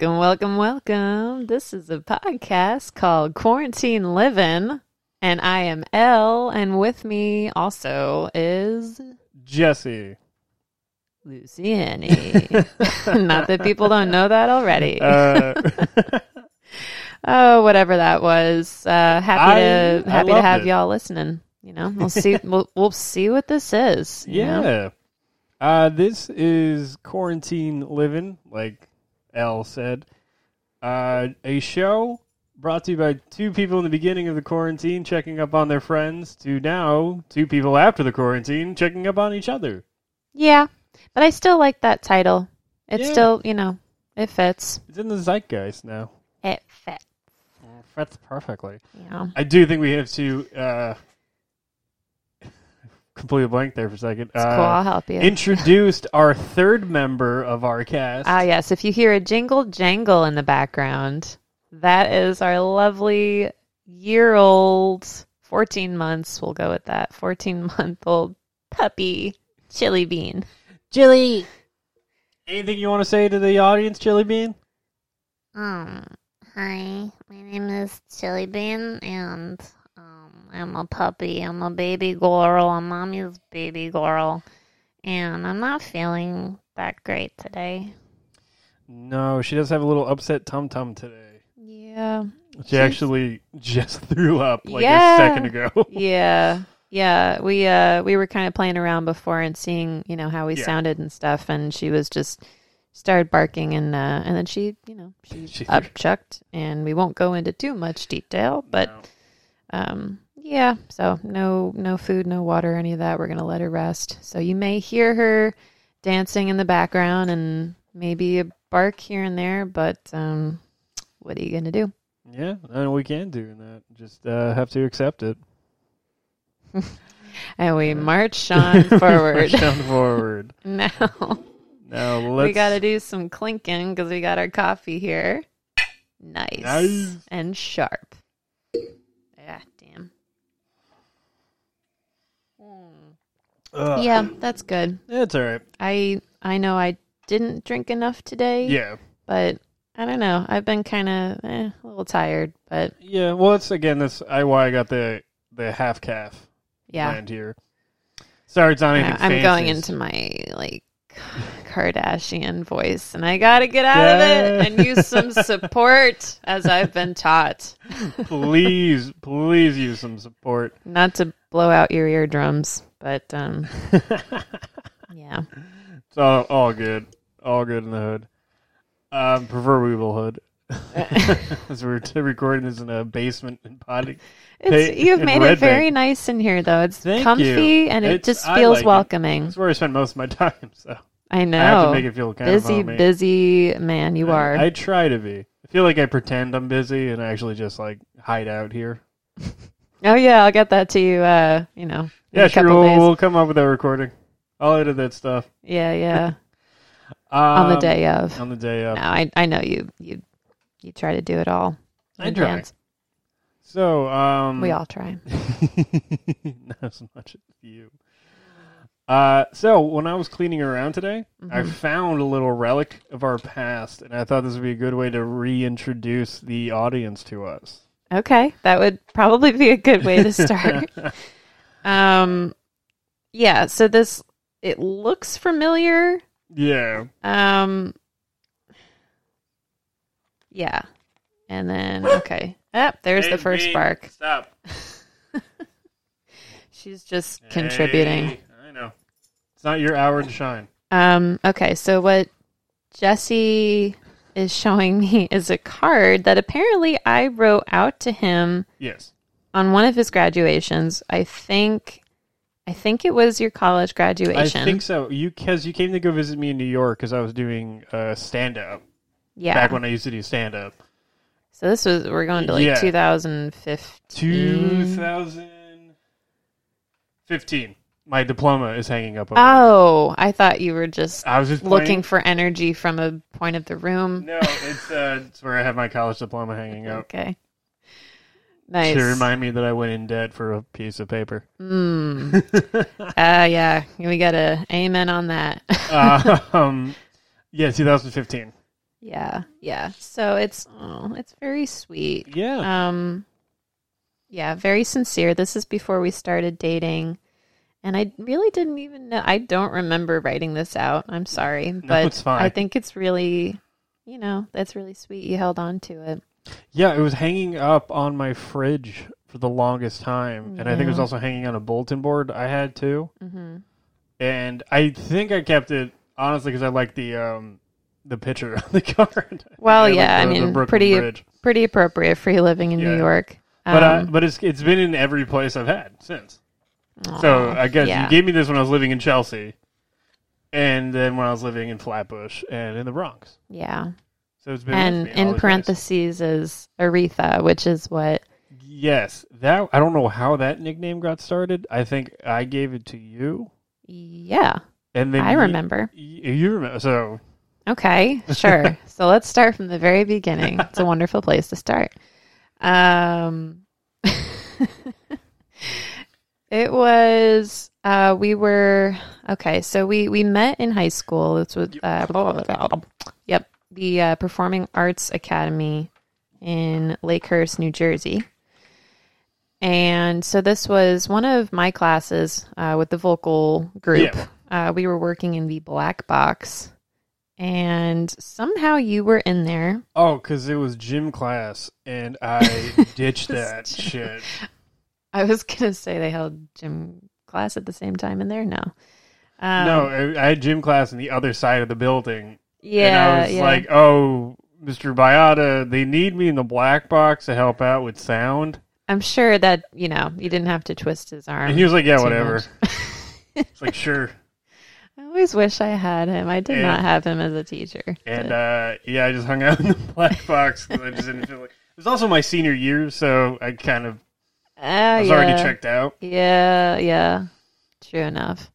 Welcome, welcome, welcome. This is a podcast called Quarantine Living, and I am Elle, and with me also is Jesse. Luciani. Not that people don't know that already. Uh, oh, whatever that was. Uh, happy to I- I happy to have it. y'all listening. You know, we'll see. we'll, we'll see what this is. you know? yeah. Uh, this is Quarantine Living, like Elle said. Uh, a show brought to you by two people in the beginning of the quarantine checking up on their friends to now two people after the quarantine checking up on each other. yeah. But I still like that title. It Yeah. still, you know, it fits. It's in the zeitgeist now. It fits. Fits perfectly. Yeah. I do think we have to uh, completely blank there for a second. It's uh, cool. I'll help you. introduced our third member of our cast. Ah, yes. If you hear a jingle jangle in the background, that is our lovely year old, 14 months, we'll go with that, 14 month old puppy, Chili Bean. Chili. Anything you want to say to the audience, Chili Bean? Um, hi, my name is Chili Bean, and I'm a puppy. I'm a baby girl. I'm mommy's baby girl, and I'm not feeling that great today. No, she does have a little upset tum tum today. Yeah. She She's- actually just threw up like Yeah. a second ago. Yeah. Yeah. We uh we were kind of playing around before and seeing, you know, how we Yeah. sounded and stuff and she was just started barking and uh and then she, you know, she She- upchucked and we won't go into too much detail, but No. um yeah, so no no food, no water, any of that. We're going to let her rest. So you may hear her dancing in the background and maybe a bark here and there, but um what are you going to do? Yeah, and we can do that. Just uh, have to accept it. And we march on forward. March on forward. now Now let's. we got to do some clinking because we got our coffee here. Nice. Nice. and sharp. Yeah, damn. Ugh. Yeah, that's good. it's all right. I I know I didn't drink enough today. Yeah, but I don't know. I've been kind of eh, a little tired, but yeah. Well, it's again. That's I why I got the the half caff yeah. brand here. Sorry, it's not anything. I'm going into my like Kardashian voice, and I got to get out of it and use some support, as I've been taught. please, please use some support. Not to blow out your eardrums, but um, yeah. It's all, all good. All good in the hood. Um, proverbial hood. As we're t- recording this in a basement and potting. It's, Hey, you've in made Red it very Bank. nice in here, though. It's Thank comfy you. and it It's- just feels like it. welcoming. That's where I spend most of my time. So I know. I have to make it feel kind busy, of homey. busy man you I- are. I, try to be. I feel like I pretend I'm busy and I actually just like hide out here. Oh yeah, I'll get that to you. Uh, you know, in Yeah, a sure. couple We'll, days. we'll come up with that recording. I'll edit that stuff Yeah, yeah. on the Um, day of. On the day of. No, I I know you you you try to do it all. I try. advance. So, um, We all try. not as much as you. Uh, so when I was cleaning around today, I Mhm. found a little relic of our past, and I thought this would be a good way to reintroduce the audience to us. Okay, that would probably be a good way to start. um, yeah. So this it looks familiar. yeah, Um, yeah, and then okay. Yep, there's the first Bean, bark. Stop. She's just contributing. I know. It's not your hour to shine. Um, okay, so what Jesse is showing me is a card that apparently I wrote out to him Yes. on one of his graduations. I think I think it was your college graduation. I think so. You because you came to go visit me in New York because I was doing uh, stand up yeah. back when I used to do stand up. so this was we're going to like Yeah. 2015. 2015. My diploma is hanging up. Over Oh, I thought you were just, I was just looking playing- for energy from a point of the room. No, it's uh, it's where I have my college diploma hanging up Okay. Nice. to remind me that I went in debt for a piece of paper. Mm. Ah, yeah. We got a amen on that. um, yeah, 2015. Yeah, yeah. So it's oh, it's very sweet. Yeah. Um, yeah, very sincere. This is before we started dating, and I really didn't even know. I don't remember writing this out. I'm sorry, but it's fine. I think it's really, you know, that's really sweet. You held on to it. yeah, it was hanging up on my fridge for the longest time, and I think it was also hanging on a bulletin board I had too. Mm-hmm. And I think I kept it honestly because I like the um the picture on the card. Well, like yeah, I the- the mean, pretty Bridge. pretty appropriate for you living in Yeah. New York. But I, Um, but it's it's been in every place I've had since. So I guess yeah. you gave me this when I was living in Chelsea, and then when I was living in Flatbush and in the Bronx. yeah. So it's been And with me all in parentheses is Aretha, which is what Yes, that I don't know how that nickname got started. I think I gave it to you, yeah, and then I you- remember. You, you remember? So Okay, sure. so let's start from the very beginning. It's a wonderful place to start. Um, it was uh, we were okay. So we we met in high school. It's with uh, blah, blah, blah, blah. yep the uh, Performing Arts Academy in Lakehurst, New Jersey. And so this was one of my classes uh, with the vocal group. Yeah. Uh, we were working in the black box, and somehow you were in there. oh, because it was gym class, and I ditched that shit. I was gonna say they held gym class at the same time in there. No, um, no, I, I had gym class on the other side of the building, yeah, and I was yeah. like, "Oh, Mr. Biata, they need me in the black box to help out with sound." I'm sure that you know you didn't have to twist his arm. And he was like, "Yeah, whatever." It's like, "Sure." I always wish I had him. I did And- not have him as a teacher. And uh, yeah, I just hung out in the black box because I just didn't feel like. It was also my senior year, so I kind of Uh, I was yeah. already checked out. Yeah, yeah. True enough.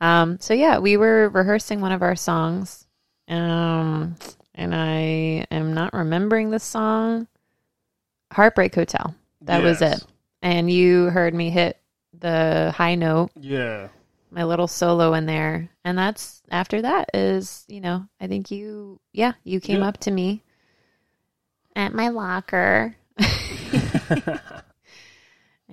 Um, so yeah, we were rehearsing one of our songs. Um, and I am not remembering the song. Heartbreak Hotel. That was it. And you heard me hit the high note, Yeah. my little solo in there. And that's after that is, you know, I think you yeah, you came Yeah. up to me at my locker.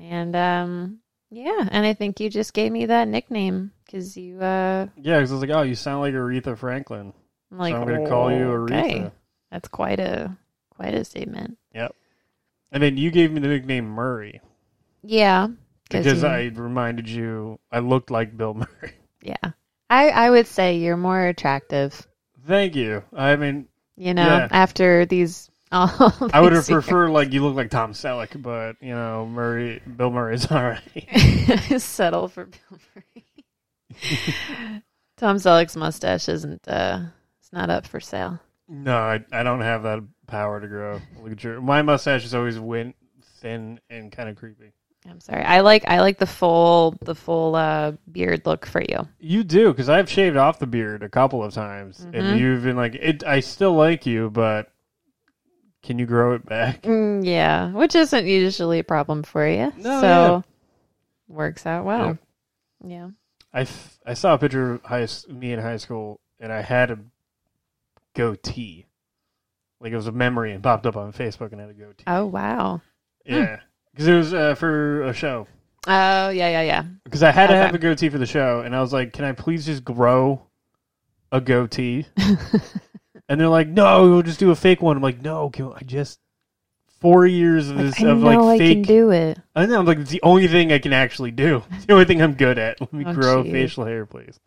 And um yeah, and I think you just gave me that nickname because you uh Yeah, because I was like, oh, you sound like Aretha Franklin. I'm like so I'm going to call you okay. Aretha. That's quite a quite a statement. Yep. And then you gave me the nickname Murray Yeah, because you- I reminded you I looked like Bill Murray. yeah. I I would say you're more attractive. Thank you. I mean, You know, Yeah. after these. All I would have preferred like you look like Tom Selleck, but you know, Murray, Bill Murray's all right. settle for Bill Murray. Tom Selleck's mustache isn't uh it's not up for sale. no, I, I don't have that power to grow. Look at your my mustache is always win, thin and kind of creepy. I'm sorry. I like I like the full the full uh beard look for you. You do because I've shaved off the beard a couple of times, Mhm. and you've been like, it, "I still like you, but can you grow it back?" Mm, yeah, which isn't usually a problem for you. No, so works out well. Yeah. I, f- I saw a picture of high, s- me in high school, and I had a goatee. Like it was a memory and popped up on Facebook, and I had a goatee. Oh wow. Yeah, because it was uh, for a show. Oh yeah yeah yeah. Because I had to have a goatee for the show, and I was like, "Can I please just grow a goatee?" and they're like, "No, we'll just do a fake one." I'm like, "No, can I just four years of this I of like I fake?" can do it. I know. I'm like, it's the only thing I can actually do. It's the only thing I'm good at. Let me Oh, grow geez. facial hair, please.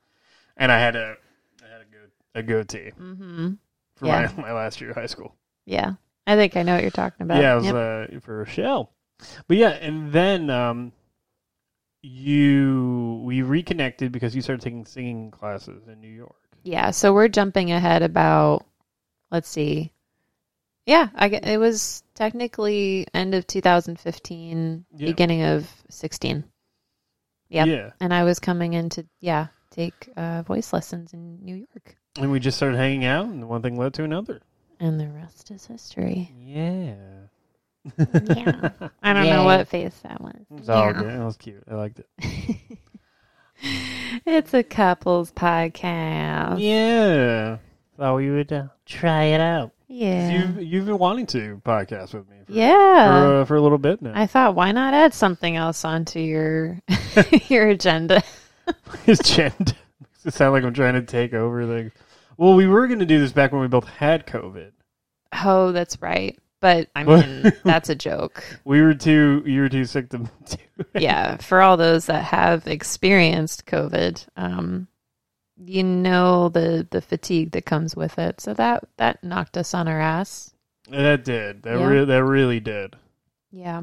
And I had a, I had a, go- a goatee Mm-hmm. for Yeah. my, my last year of high school. Yeah, I think I know what you're talking about. yeah, it was Yep. uh, for Rochelle. But yeah, and then um, you we reconnected because you started taking singing classes in New York. yeah. So we're jumping ahead about. Let's see. Yeah, I it was technically end of 2015, Yeah. beginning of 16. Yep. Yeah, and I was coming in to yeah take uh, voice lessons in New York, and we just started hanging out, and one thing led to another. and the rest is history. Yeah. Yeah. I don't Yay. know what face that was. It's all Yeah. good. That was cute. I liked it. it's a couples podcast. Yeah. Thought we would uh, try it out. Yeah. You've you've been wanting to podcast with me. For, yeah. For, uh, for a little bit now. I thought, why not add something else onto your your agenda? His agenda makes it sound like I'm trying to take over things. Well, we were going to do this back when we both had COVID. Oh, that's right. But I What? mean, that's a joke. We were too. You were too sick to do it. Yeah, for all those that have experienced COVID, um, you know the the fatigue that comes with it. So that that knocked us on our ass. That did. That Yeah. re- that really did. Yeah.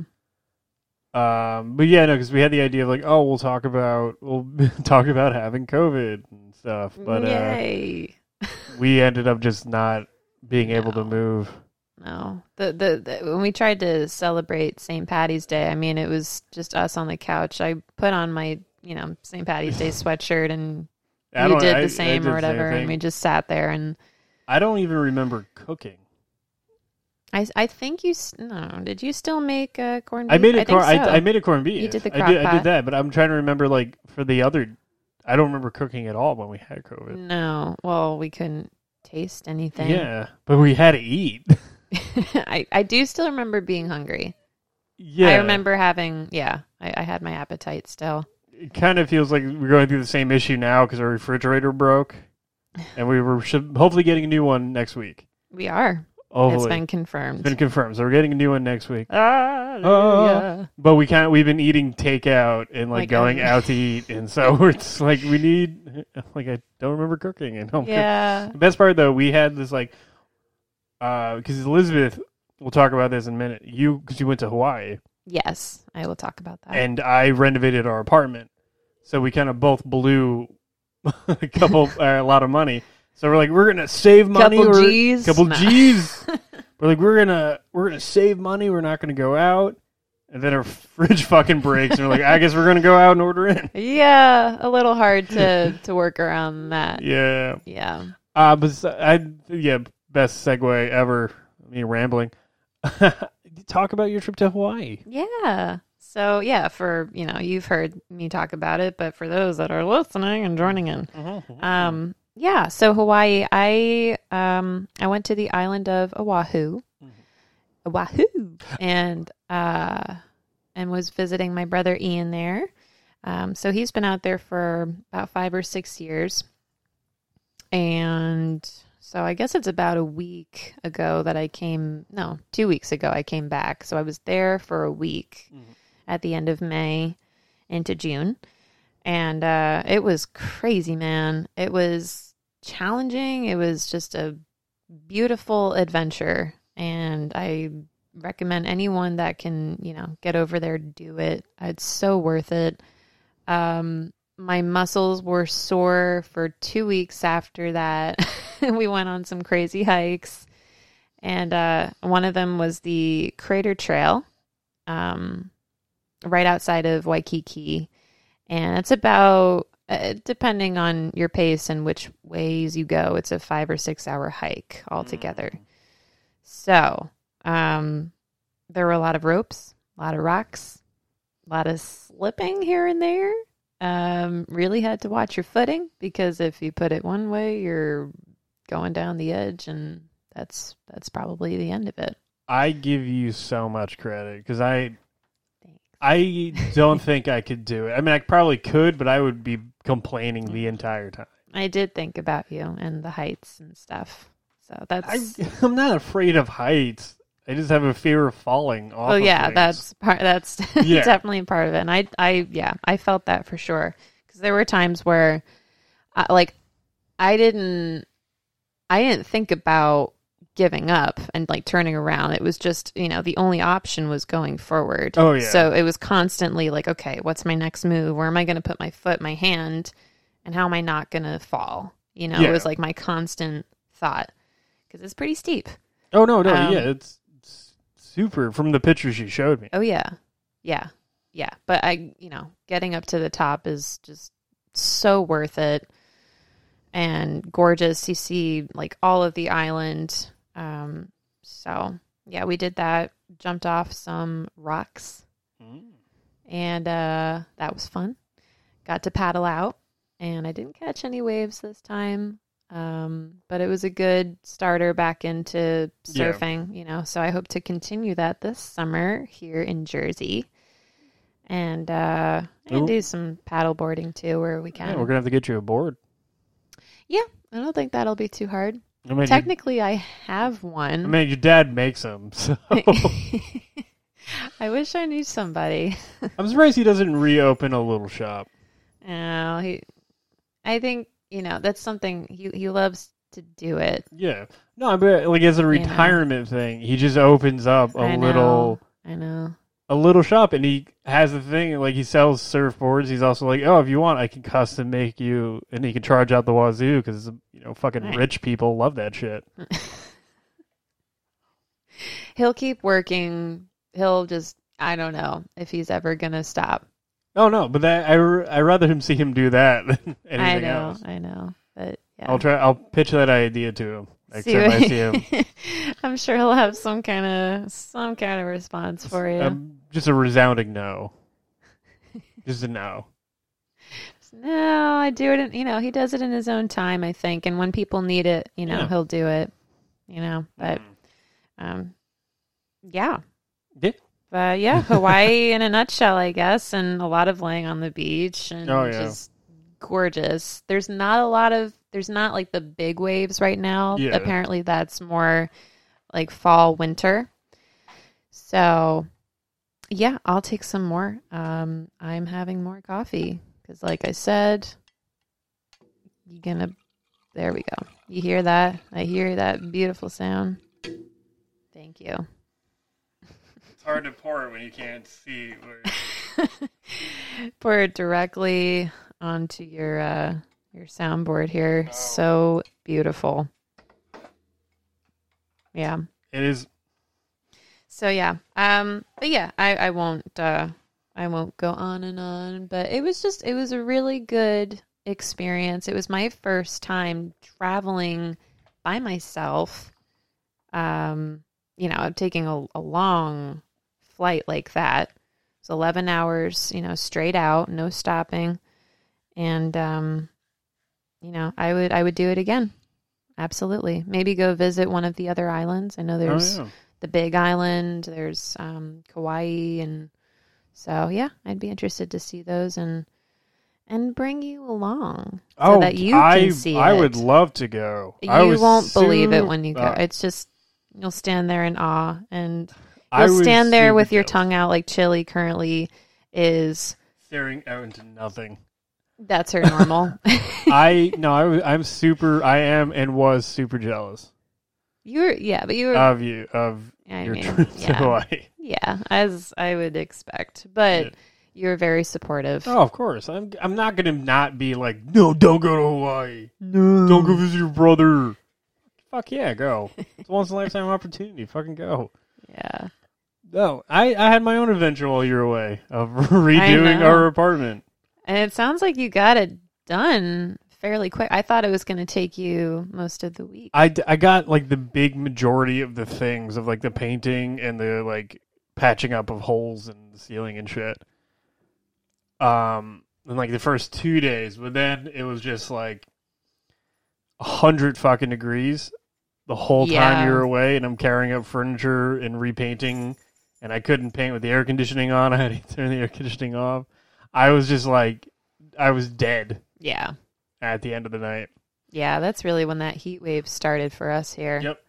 Um, but yeah, no, because we had the idea of like, oh, we'll talk about we'll talk about having COVID and stuff, but uh, we ended up just not being able to move. No, the, the the when we tried to celebrate St. Patty's Day, I mean, it was just us on the couch. I put on my you know St. Patty's Day sweatshirt, and I you did I- I the same did or whatever, and we just sat there. And I don't even remember cooking. I I think you no, did you still make uh, corned beef? I made a corn. I, so. I made a corned beef. You did the I did. I did that, but I'm trying to remember like for the other. I don't remember cooking at all when we had COVID. no. Well, we couldn't taste anything. Yeah, but we had to eat. I I do still remember being hungry. yeah, I remember having yeah. I, I had my appetite still. It kind of feels like we're going through the same issue now because our refrigerator broke, and we were should, hopefully getting a new one next week. We are. Hopefully, It's been confirmed. It's been confirmed. So we're getting a new one next week. Hallelujah. But we can't. We've been eating takeout and like Like, going out to eat, and so it's like we need. Like I don't remember cooking and home. yeah. The best part though, we had this like, uh, because Elizabeth. We'll talk about this in a minute. You because you went to Hawaii Yes, I will talk about that. and I renovated our apartment, so we kind of both blew a couple uh, a lot of money. So we're like, we're gonna save money. Couple we're- G's? Couple Nah. G's. we're like, we're gonna we're gonna save money. We're not gonna go out. And then our fridge fucking breaks, and we're like, I guess we're gonna go out and order in. yeah, a little hard to to work around that. Yeah. Yeah. Uh, but I yeah, best segue ever. Me rambling. Talk about your trip to Hawaii. Yeah. So yeah, for you know, you've heard me talk about it, but for those that are listening and joining in, um, yeah. So Hawaii, I um, I went to the island of Oahu, Oahu, and uh, and was visiting my brother Ian there. Um, so he's been out there for about five or six years, and so I guess it's about a week ago that I came. No, two weeks ago I came back. So I was there for a week Mhm. at the end of May into June, and uh, it was crazy, man. It was challenging. It was just a beautiful adventure, and I recommend anyone that can, you know, get over there do it. It's so worth it. Um, my muscles were sore for two weeks after that. we went on some crazy hikes, and uh, one of them was the Crater Trail, um, right outside of Waikiki, and it's about. Uh, depending on your pace and which ways you go, it's a five or six hour hike altogether. So, um, there were a lot of ropes, a lot of rocks, a lot of slipping here and there. Um, really had to watch your footing because if you put it one way, you're going down the edge, and that's that's probably the end of it. I give you so much credit because I Thanks. I don't think I could do it. I mean, I probably could, but I would be complaining the entire time. I did think about you and the heights and stuff. So that's I, I'm not afraid of heights. I just have a fear of falling off. Oh of yeah, things. that's part. That's Yeah. definitely part of it. And I, I, yeah, I felt that for sure. Because there were times where, uh, like, I didn't, I didn't think about giving up and like turning around. It was just, you know, the only option was going forward. Oh, yeah. So it was constantly like, okay, what's my next move? Where am I going to put my foot, my hand, and how am I not going to fall? You know, Yeah. it was like my constant thought because it's pretty steep. Oh no, no, Um, yeah, it's, it's super from the pictures you showed me. Oh yeah. Yeah. Yeah. But I you know, getting up to the top is just so worth it and gorgeous. You see like all of the island. Um so yeah, we did that. Jumped off some rocks and uh that was fun. Got to paddle out and I didn't catch any waves this time. Um, but it was a good starter back into Yeah. surfing, you know. So I hope to continue that this summer here in Jersey, and uh, and Ooh. do some paddle boarding too where we Yeah, can. we're gonna have to get you a board. I don't think that'll be too hard. I mean, Technically, I have one. I mean, your dad makes them, so I wish I knew somebody. I'm surprised he doesn't reopen a little shop. No, he. I think you know that's something he he loves to do it. Yeah, no, but like as a know. retirement thing, he just opens up a I know. little I know. A little shop, and he has the thing like he sells surfboards. He's also like, oh, if you want, I can custom make you, and he can charge out the wazoo because you know fucking Right. rich people love that shit. He'll keep working. He'll just. I don't know if he's ever gonna stop. Oh no, but that I I rather him see him do that than anything I know. else. I know. But yeah. I'll try. I'll pitch that idea to him next See time I see him. I'm sure he'll have some kind of some kind of response for you. Um, just a resounding no. just a no. no, I do it. In, you know, he does it in his own time, I think. And when people need it, you know, Yeah. he'll do it. You know, but um, yeah. Yeah. But yeah, Hawaii in a nutshell, I guess, and a lot of laying on the beach and Oh, yeah. just gorgeous. There's not a lot of there's not like the big waves right now. Yeah. Apparently that's more like fall winter. So yeah, I'll take some more. Um I'm having more coffee cuz like I said you're to there we go. You hear that? I hear that beautiful sound. Thank you. It's hard to pour it when you can't see. Where... pour it directly onto your uh your soundboard here. Oh. So beautiful. Yeah. It is. So yeah. Um but yeah, I I won't uh I won't go on and on, but it was just it was a really good experience. It was my first time traveling by myself. Um you know, taking a, a long flight like that. It's 11 hours, you know, straight out, no stopping. And um you know, I would I would do it again. Absolutely. Maybe go visit one of the other islands. I know there's oh, yeah. the Big Island, there's um Kauai and so yeah, I'd be interested to see those and and bring you along so oh, that you I, can see I it. would love to go. I you was won't believe it when you go. uh, it's just you'll stand there in awe and you'll stand there with your jealous. tongue out like Chili currently is staring out into nothing. That's her normal. I no, I, I'm super. I am and was super jealous you were yeah, but you were of you of I your mean, trip to yeah. Hawaii. Yeah, as I would expect. But Yeah. you were very supportive. Oh, of course. I'm. I'm not gonna not be like, no, don't go to Hawaii. no. Don't go visit your brother. Fuck yeah, go. It's a once in a lifetime opportunity. Fucking go. Yeah. No, I, I had my own adventure while you were away of redoing our apartment. And it sounds like you got it done fairly quick. I thought it was going to take you most of the week. I, I got like the big majority of the things of like the painting and the like patching up of holes in the ceiling and shit. Um, in like the first two days, but then it was just like a hundred fucking degrees the whole time you were away, and I'm carrying up furniture and repainting, and I couldn't paint with the air conditioning on. I had to turn the air conditioning off. I was just like, I was dead Yeah. at the end of the night. Yeah, that's really when that heat wave started for us here. Yep.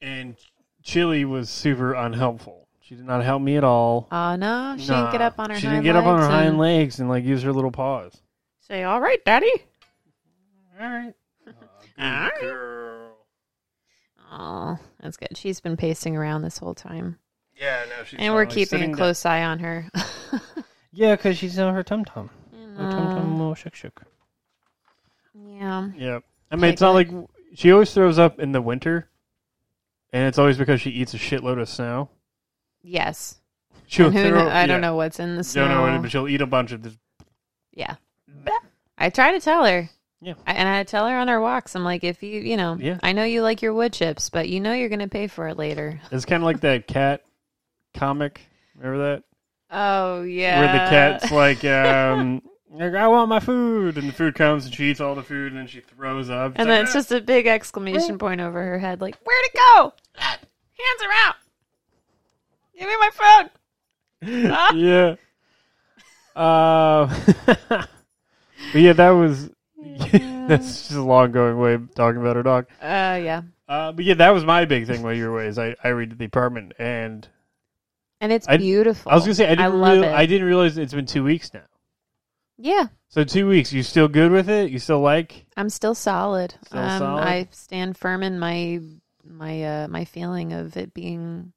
And Chili was super unhelpful. She did not help me at all. Oh, no. She didn't get Nah. up on her She hind didn't get up on her legs hind and legs and like use her little paws. Say, all right, daddy. All right. All right. girl. Oh, that's good. She's been pacing around this whole time. Yeah, no, she's and we're keeping sitting a down. close eye on her. Yeah, because she's on her tum tum. Her tum tum uh, little shook shook. yeah. Yeah. I mean, it's not like she always throws up in the winter, and it's always because she eats a shitload of snow. Yes. She'll And who throw, kno- I don't yeah. know what's in the snow. Don't know, what it- but she'll eat a bunch of this. Yeah. I try to tell her. Yeah. I, and I tell her on our walks, I'm like, if you, you know, Yeah. I know you like your wood chips, but you know you're going to pay for it later. It's kind of like that cat comic. Remember that? Oh, yeah. Where the cat's like, um, Like, I want my food, and the food comes, and she eats all the food, and then she throws up. And like, then it's just a big exclamation point over her head, like, "Where'd it go? Hands are out! Give me my phone!" "Ah." yeah. Uh, but yeah, that was that's just a long going way of talking about her dog. Uh, yeah, Uh, but yeah, that was my big thing while you were away. Is I I read the apartment, and and it's I- beautiful. I was gonna say I didn't love real- it. I didn't realize it's been two weeks now. yeah, So two weeks, you still good with it? You still like? I'm still solid. Still um, solid? I stand firm in my my uh my feeling of it being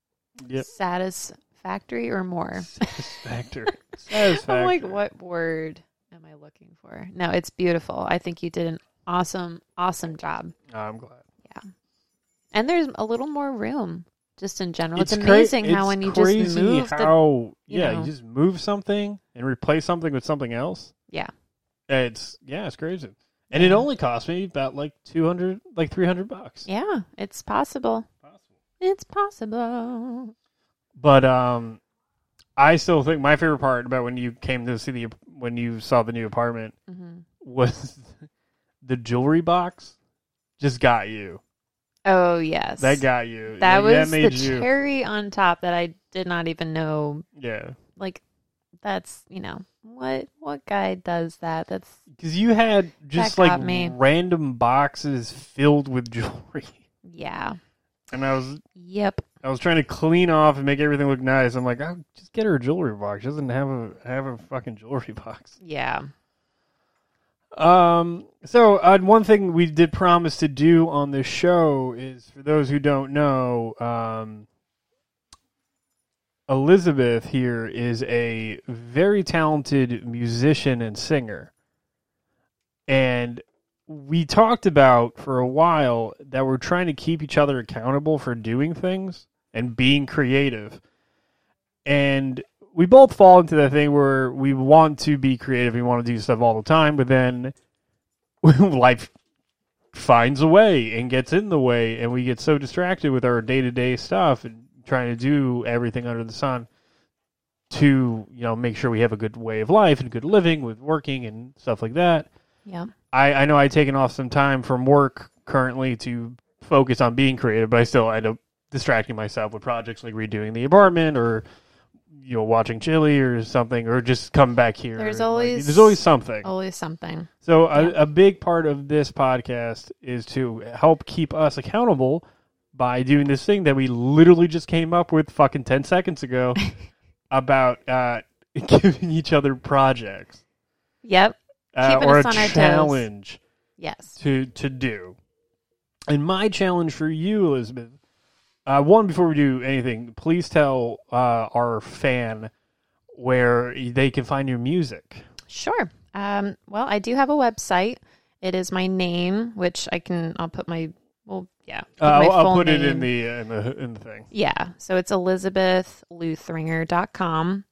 Yep. satisfactory or more. Satisfactory. Satisfactory. I'm like, what word am I looking for? No, it's beautiful. I think you did an awesome, awesome job. I'm glad. Yeah. And there's a little more room just in general. It's, cra- amazing how it's when you just move the you yeah know. you just move something and replace something with something else. Yeah. It's yeah, it's crazy. And it only cost me about like two hundred, like three hundred bucks. Yeah, it's possible. It's possible. But um, I still think my favorite part about when you came to see the when you saw the new apartment hmm was the jewelry box. Just got you. Oh yes, That got you. that Like, was the made you. cherry on top that I did not even know. Yeah, Like, that's you know what what guy does that? That's because you had just like me. random boxes filled with jewelry, yeah. and I was Yep. I was trying to clean off and make everything look nice. I'm like, oh, just get her a jewelry box. She doesn't have a have a fucking jewelry box. Yeah. Um. So uh, one thing we did promise to do on this show is, for those who don't know, um, Elizabeth here is a very talented musician and singer, and we talked about for a while that we're trying to keep each other accountable for doing things and being creative, and we both fall into that thing where we want to be creative, we want to do stuff all the time, but then life finds a way and gets in the way, and we get so distracted with our day to day stuff and trying to do everything under the sun to you know make sure we have a good way of life and good living with working and stuff like that. Yeah. I, I know I've taken off some time from work currently to focus on being creative, but I still end up distracting myself with projects like redoing the apartment or you know watching Chili or something, or just come back here. There's Like, always- there's always something. Always something. So a, Yeah. a big part of this podcast is to help keep us accountable by doing this thing that we literally just came up with fucking 10 seconds ago about uh, giving each other projects Yep. uh, Keeping or us a on our toes. challenge Yes. to to do. And my challenge for you, Elizabeth, uh, one before we do anything, please tell uh, our fan where they can find your music. Sure. Um, well, I do have a website. It is my name, which I can. I'll put my. Well, yeah. put Uh, I'll, I'll put it in the in the in the thing. Yeah. So it's elizabethluthringer.com.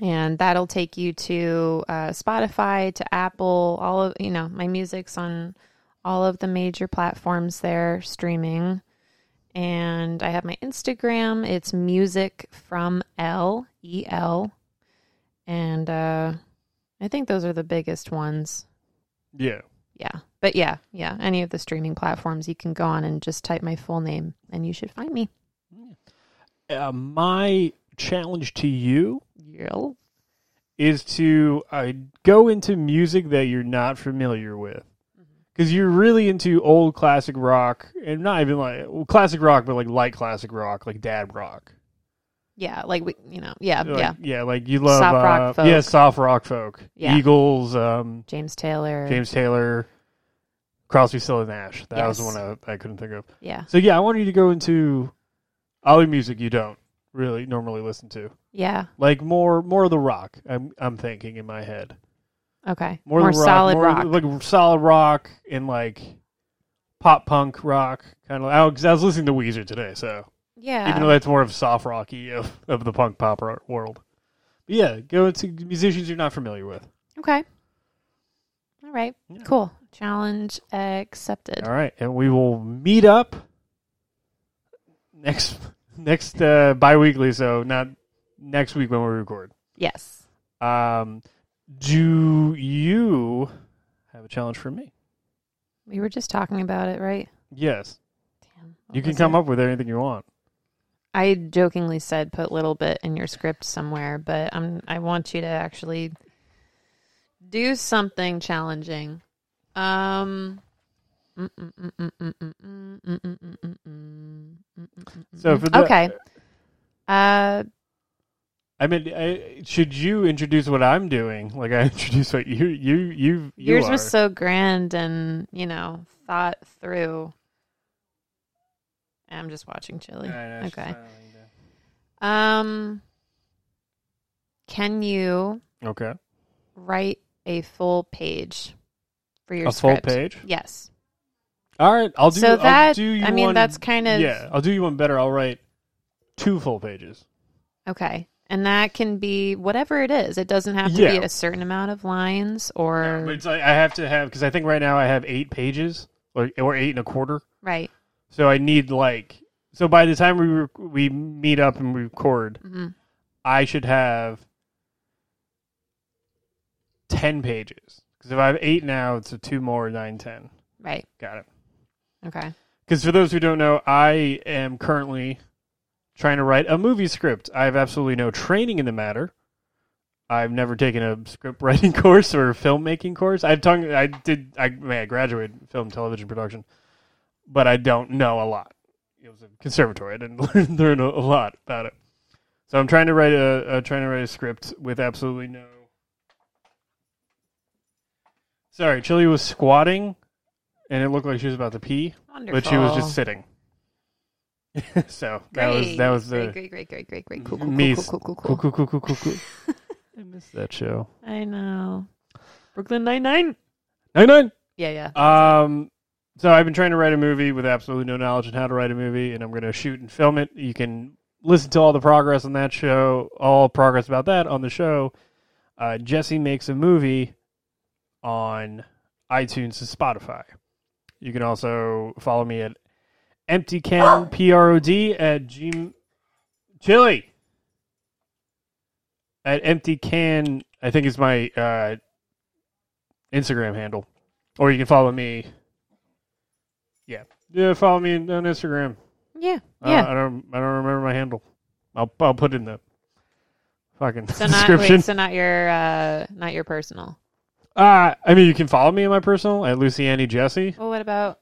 And that'll take you to uh, Spotify, to Apple, all of, you know, my music's on all of the major platforms there streaming. And I have my Instagram. It's music from L, E L. And uh, I think those are the biggest ones. Yeah. Yeah. But yeah, yeah. Any of the streaming platforms, you can go on and just type my full name and you should find me. Uh, my challenge to you Yeah. is to uh, go into music that you're not familiar with. Because you're really into old classic rock, and not even like well, classic rock, but like light classic rock, like dad rock. Yeah, like we, you know, yeah, Like, yeah. yeah, like you love Soft rock uh, folk. yeah, soft rock folk, Yeah. Eagles, um, James Taylor. James Taylor, Crosby, Stills and Nash. That was the one I, I couldn't think of. Yeah, So yeah, I want you to go into other music you don't really normally listen to, yeah. like more more of the rock. I'm I'm thinking in my head Okay, more, more, rock, solid more rock. like solid rock and like pop punk rock kind of. I was, I was listening to Weezer today, so yeah, even though that's more of soft rocky of, of the punk pop rock world. But yeah, go into musicians you're not familiar with. okay. All right, Yeah. cool. Challenge accepted. All right, and we will meet up next next uh, bi-weekly, so not next week when we record. Yes. Um, do you have a challenge for me? We were just talking about it, right? Yes. Damn. You can come up with anything you want. I jokingly said put little bit in your script somewhere, but I'm I want you to actually do something challenging. Um So for the, okay. Uh I mean, I, should you introduce what I'm doing? Like I introduce what you you you you yours are. was so grand and, you know, thought through. I'm just watching Chili. Know, Okay. Um can you. Okay. write a full page for your A full page. Yes. All right. I'll do. so I'll that do you I mean one- that's kind of yeah. I'll do you one better. I'll write two full pages. okay. And that can be whatever it is. It doesn't have to be a certain amount of lines or But it's like I have to have because I think right now I have eight pages or or eight and a quarter. right. So I need like so by the time we rec- we meet up and record, hmm I should have ten pages. Because if I have eight now, it's a two more nine ten. Right. Got it. Okay. Because for those who don't know, I am currently trying to write a movie script. I have absolutely no training in the matter. I've never taken a script writing course or a filmmaking course. I've tongue, I did. I, I mean, I graduated film television production, but I don't know a lot. It was a conservatory. I didn't learn, learn a, a lot about it. So I'm trying to write a, a trying to write a script with absolutely no. Sorry, Chili was squatting, and it looked like she was about to pee Wonderful. but she was just sitting. so that was that was great, the great, great, great, great, great, cool, cool, cool, cool, cool, cool cool, cool. cool cool cool cool. cool. I missed that show. I know. Brooklyn Nine Nine. Nine nine. Yeah, yeah. Um, so I've been trying to write a movie with absolutely no knowledge on how to write a movie, and I'm going to shoot and film it. You can listen to all the progress on that show, all progress about that on the show. Uh, Jesse makes a movie on iTunes and Spotify. You can also follow me at empty can prod at g chili at empty can. I think is my uh, Instagram handle, or you can follow me. Yeah, yeah, follow me on Instagram. yeah, Uh, yeah. I don't, I don't remember my handle. I'll, I'll put it in the fucking so not description. wait, so not your uh not your personal. Uh, I mean, you can follow me on my personal at Luciani Jesse. Well, what about?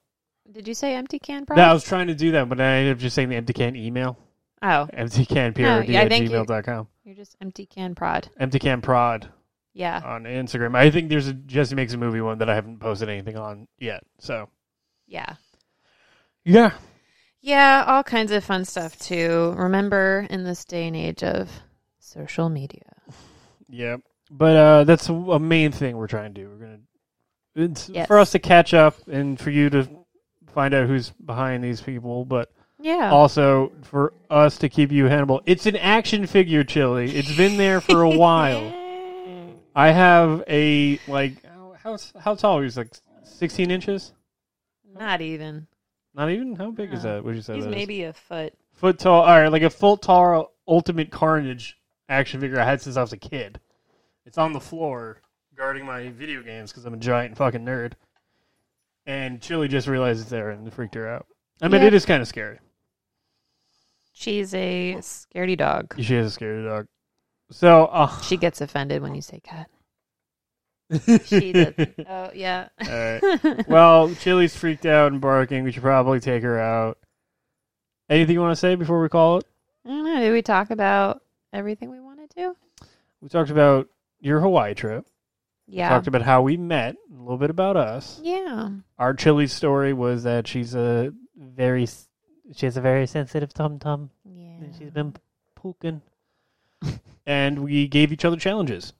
Did you say empty can? Prod? No, I was trying to do that, but I ended up just saying the empty can email. oh, Emptycanprod No, yeah, I at think you- gmail.com. you're just empty can prod. Emptycanprod Yeah. on Instagram. I think there's a Jesse Makes a Movie one that I haven't posted anything on yet. So, Yeah. yeah. Yeah, all kinds of fun stuff too. Remember in this day and age of social media. Yeah. But uh, that's a, main thing we're trying to do. We're going to. It's Yes. for us to catch up and for you to find out who's behind these people, but Yeah. also for us to keep you Hannibal. It's an action figure, Chili. It's been there for a while. I have a like how how, tall? He's like sixteen inches. Not even. Not even. How big is No. that? Would you say He's that is? maybe a foot. foot tall? All right, like a foot tall Ultimate Carnage action figure I had since I was a kid. It's on the floor guarding my video games because I'm a giant fucking nerd. And Chili just realized it's there and freaked her out. I mean, Yeah. it is kind of scary. She's a scaredy dog. She is a scary dog. So, uh, She gets offended when you say cat. She doesn't. Oh yeah. All right. Well, Chili's freaked out and barking. We should probably take her out. Anything you want to say before we call it? I don't know. Did we talk about everything we wanted to? We talked about your Hawaii trip. Yeah. Talked about how we met. A little bit about us. yeah. Our Chili story was that she's a very she has a very sensitive tum tum Yeah. and she's been pooking. and we gave each other challenges.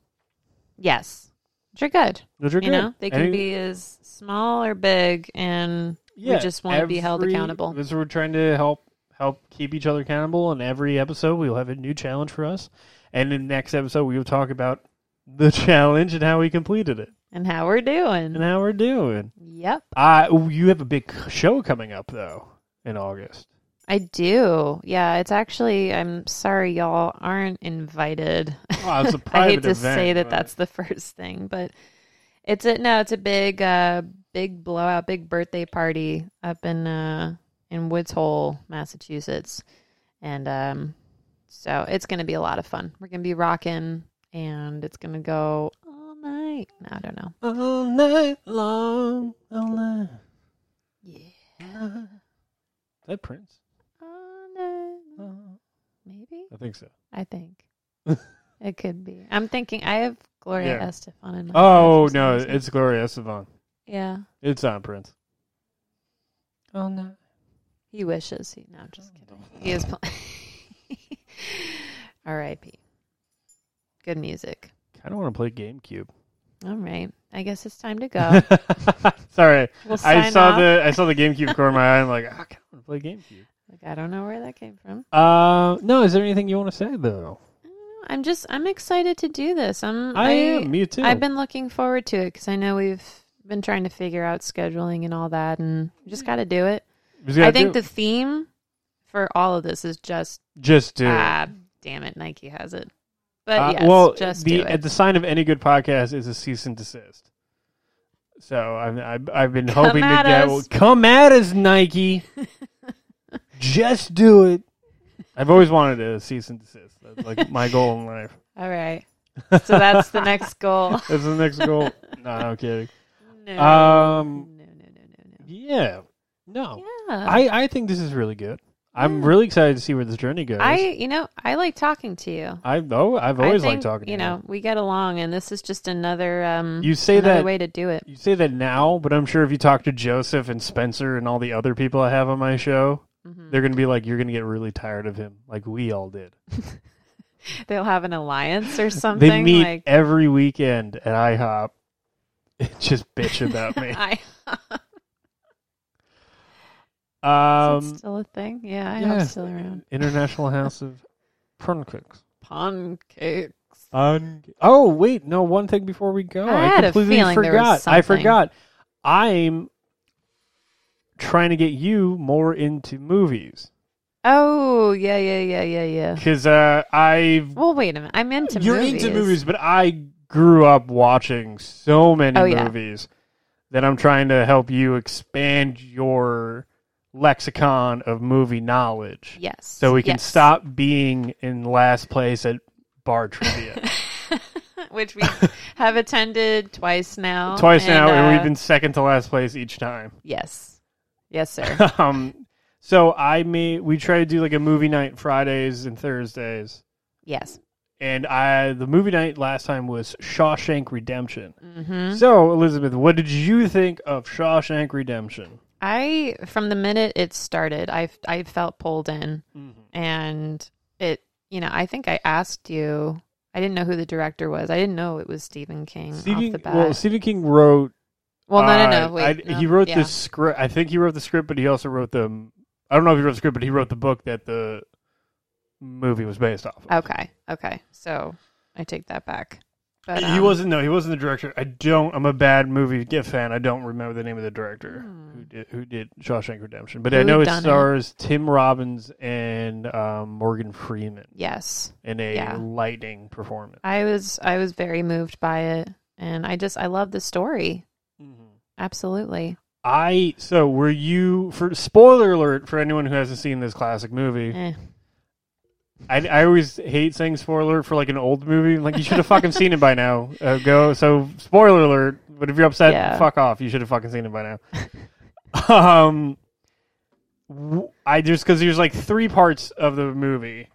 Yes. Which are good. Those are good. You good. know, they can Any- be as small or big, and Yeah, just wanna be held accountable. This we're trying to help help keep each other accountable. And every episode, we'll have a new challenge for us. And in the next episode, we will talk about the challenge and how we completed it and how we're doing. and how we're doing. Yep. Uh, you have a big show coming up though in August. I do. Yeah, it's actually. I'm sorry, y'all aren't invited. A I hate to event, say that but- that's the first thing, but it's a no. It's a big, uh, big blowout, big birthday party up in uh, in Woods Hole, Massachusetts, and um, so it's gonna be a lot of fun. We're gonna be rocking, and it's gonna go all night. No, I don't know. all night long, all night. Yeah, Is that Prince? all night. long. Uh-huh. Maybe I think so. I think it could be. I'm thinking. I have Gloria Yeah. Estefan in my. Oh head for some no, reason. it's Gloria Estefan. yeah. It's on Prince. Oh no. He wishes. He no, I'm just oh, kidding. He is. Pl- R.I.P. Good music. I don't want to play GameCube. All right. I guess it's time to go. Sorry, We'll I saw off. the I saw the GameCube corner of my eye. I'm like, "Ah, I kind of want to play GameCube. Like, I don't know where that came from. Uh, no. Is there anything you want to say though? I. I'm just. I'm excited to do this. I'm. I, am. Me too. I've been looking forward to it because I know we've been trying to figure out scheduling and all that, and we just got to do it. I think the theme for all of this is just just do. it. ah, damn it, Nike has it. But Uh, yes, well, just the do it. at the sign of any good podcast is a cease and desist. So I've I've, I've been Come hoping to get us. come at us, Nike. Just do it. I've always wanted a cease and desist. That's like my goal in life. all right. So that's the next goal. That's the next goal. no, I'm kidding. No. Um, no, no, no, no, Yeah. No. no. Yeah. I, I think this is really good. I'm really excited to see where this journey goes. I, you know, I like talking to you. I oh, I've always I liked think, talking to you know, we get along, and this is just another um You say another that way to do it. You say that now, but I'm sure if you talk to Joseph and Spencer and all the other people I have on my show, Mhm. they're going to be like, you're going to get really tired of him, like we all did. They'll have an alliance or something. they meet like every weekend at IHOP just bitch about me. I, um, still a thing? Yeah, I yeah. am still around. International House of Pancakes. Pancakes. Oh wait, no. One thing before we go, I I, had a completely feeling there was forgot. I forgot. I'm trying to get you more into movies Oh yeah, yeah, yeah, yeah, yeah. because uh, I've Well, wait a minute. I'm into you're movies. into movies, but I grew up watching so many Oh, yeah. movies that I'm trying to help you expand your lexicon of movie knowledge, Yes. so we can yes. stop being in last place at bar trivia. Which we have attended twice now. Twice now, and uh, we've been second to last place each time. Yes. Yes, sir. um, so I made we try to do like a movie night Fridays and Thursdays, yes. and I the movie night last time was Shawshank Redemption. hmm So Elizabeth, what did you think of Shawshank Redemption? I from the minute it started, I I felt pulled in, and it. You know, I think I asked you. I didn't know who the director was. I didn't know it was Stephen King off Stephen, the bat. well, Stephen King wrote. Well, no, no, uh, no. Wait, I- no, he wrote yeah. the script. I think he wrote the script, but he also wrote the. I don't know if he wrote the script, but he wrote the book that the movie was based off. of. Okay, okay. So I take that back. But he um, wasn't. No, he wasn't the director. I don't. I'm a bad movie gift fan. I don't remember the name of the director Hmm. who did who did Shawshank Redemption, but I know it done it? stars Tim Robbins and um, Morgan Freeman Yes, in a Yeah. lightning performance. I was. I was very moved by it, and I just I love the story. Absolutely. I so were you for spoiler alert for anyone who hasn't seen this classic movie. Eh. I, I always hate saying spoiler alert for like an old movie. Like you should have fucking seen it by now. Uh, go so spoiler alert. But if you're upset, Yeah. fuck off. You should have fucking seen it by now. um, I just because there's like three parts of the movie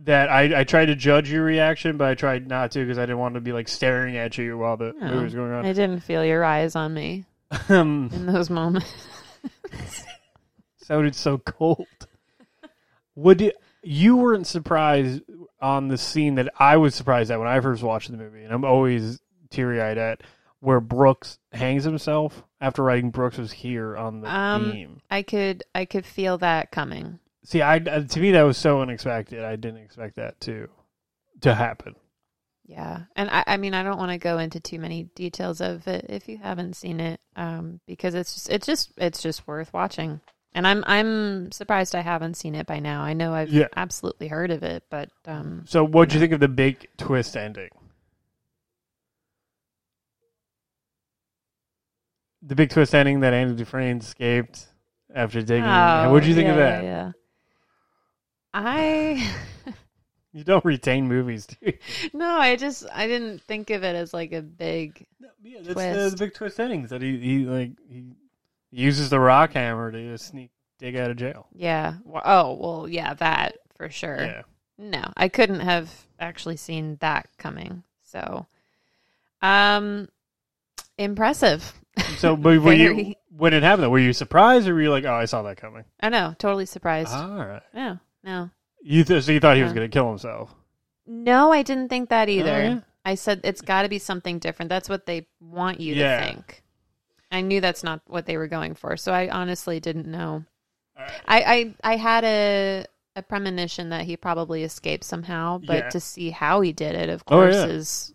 that I I tried to judge your reaction, but I tried not to because I didn't want to be like staring at you while the No. movie was going on. I didn't feel your eyes on me Um, in those moments. sounded so cold. Would you, you weren't surprised on the scene that I was surprised at when I first watched the movie, and I'm always teary eyed at where Brooks hangs himself after writing Brooks was here on the Um, theme. I could I could feel that coming. See, I uh, to me that was so unexpected. I didn't expect that to to happen. Yeah, and I, I mean I don't want to go into too many details of it if you haven't seen it, um, because it's just it's just it's just worth watching. And I'm I'm surprised I haven't seen it by now. I know I've Yeah. absolutely heard of it, but um So, what'd you think of the big twist ending? The big twist ending that Andy Dufresne escaped after digging. oh, what'd you think of that? Yeah, yeah. I You don't retain movies, do you? no, I just I didn't think of it as like a big No, yeah, that's Twist. the big twist ending. is That he, he like he uses the rock hammer to sneak dig out of jail. yeah. Oh, well, yeah, that for sure. Yeah. No, I couldn't have actually seen that coming. So um impressive. So, but were you when it happened? Were you surprised, or were you like, "Oh, I saw that coming"? I know, totally surprised. All right. No, no. You th- so you thought he was going to kill himself? No, I didn't think that either. Oh, yeah? I said it's got to be something different. That's what they want you Yeah. to think. I knew that's not what they were going for, so I honestly didn't know. Right. I I, I had a a premonition that he probably escaped somehow, but Yeah. to see how he did it, of Oh, course, yeah. is.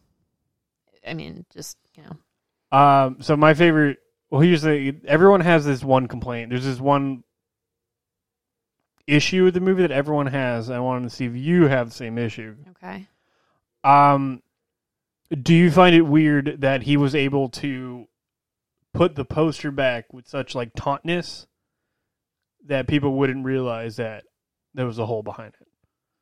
I mean, just you know, Um, so my favorite. Well, here's the. Everyone has this one complaint. There's this one issue with the movie that everyone has. I wanted to see if you have the same issue. okay. Um, do you find it weird that he was able to put the poster back with such like tauntness that people wouldn't realize that there was a hole behind it?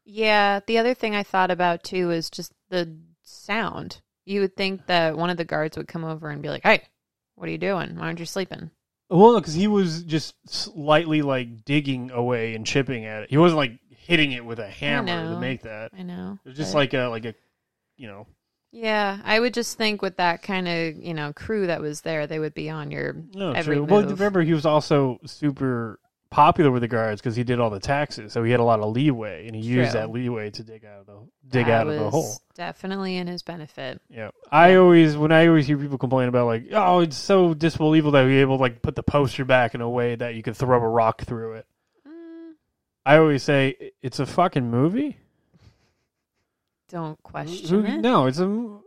Yeah, the other thing I thought about too is just the sound. You would think that one of the guards would come over and be like, "Hey, what are you doing? Why aren't you sleeping?" Well, because he was just slightly like digging away and chipping at it. He wasn't like hitting it with a hammer to make that. I know. It was just but- like a like a, you know. Yeah, I would just think with that kind of you know crew that was there, they would be on your No, every true. Well, remember he was also super popular with the guards because he did all the taxes, so he had a lot of leeway, and he used that leeway to dig out of the dig That out of the hole. Definitely in his benefit. Yeah, I always when I always hear people complain about like, oh, it's so disbelievable that we were able to like put the poster back in a way that you could throw a rock through it. Mm, I always say it's a fucking movie. Don't question it. No, it's a.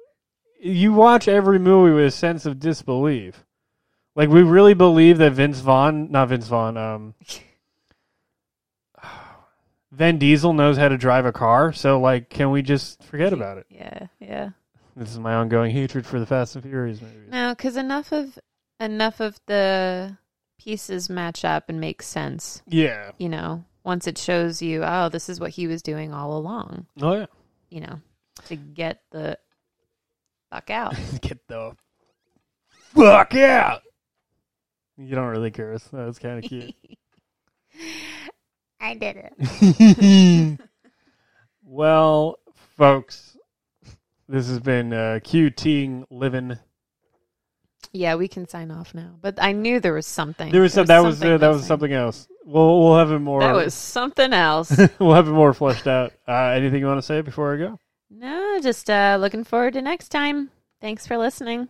You watch every movie with a sense of disbelief. Like we really believe that Vince Vaughn, not Vince Vaughn, um, Vin Diesel knows how to drive a car. So like, can we just forget about it? Yeah, yeah. This is my ongoing hatred for the Fast and Furious movies. No, because enough of enough of the pieces match up and make sense. Yeah. You know, once it shows you, oh, this is what he was doing all along. Oh yeah. You know, to get the fuck out. Get the fuck out. You don't really care, curse. That's kind of cute. I did it. well, folks, this has been uh, QTing living. yeah, we can sign off now. But I knew there was something. There was some, that was uh, that was something else. We'll we'll have it more. That was something else. we'll have it more fleshed out. Uh, anything you want to say before I go? no, just uh, looking forward to next time. Thanks for listening.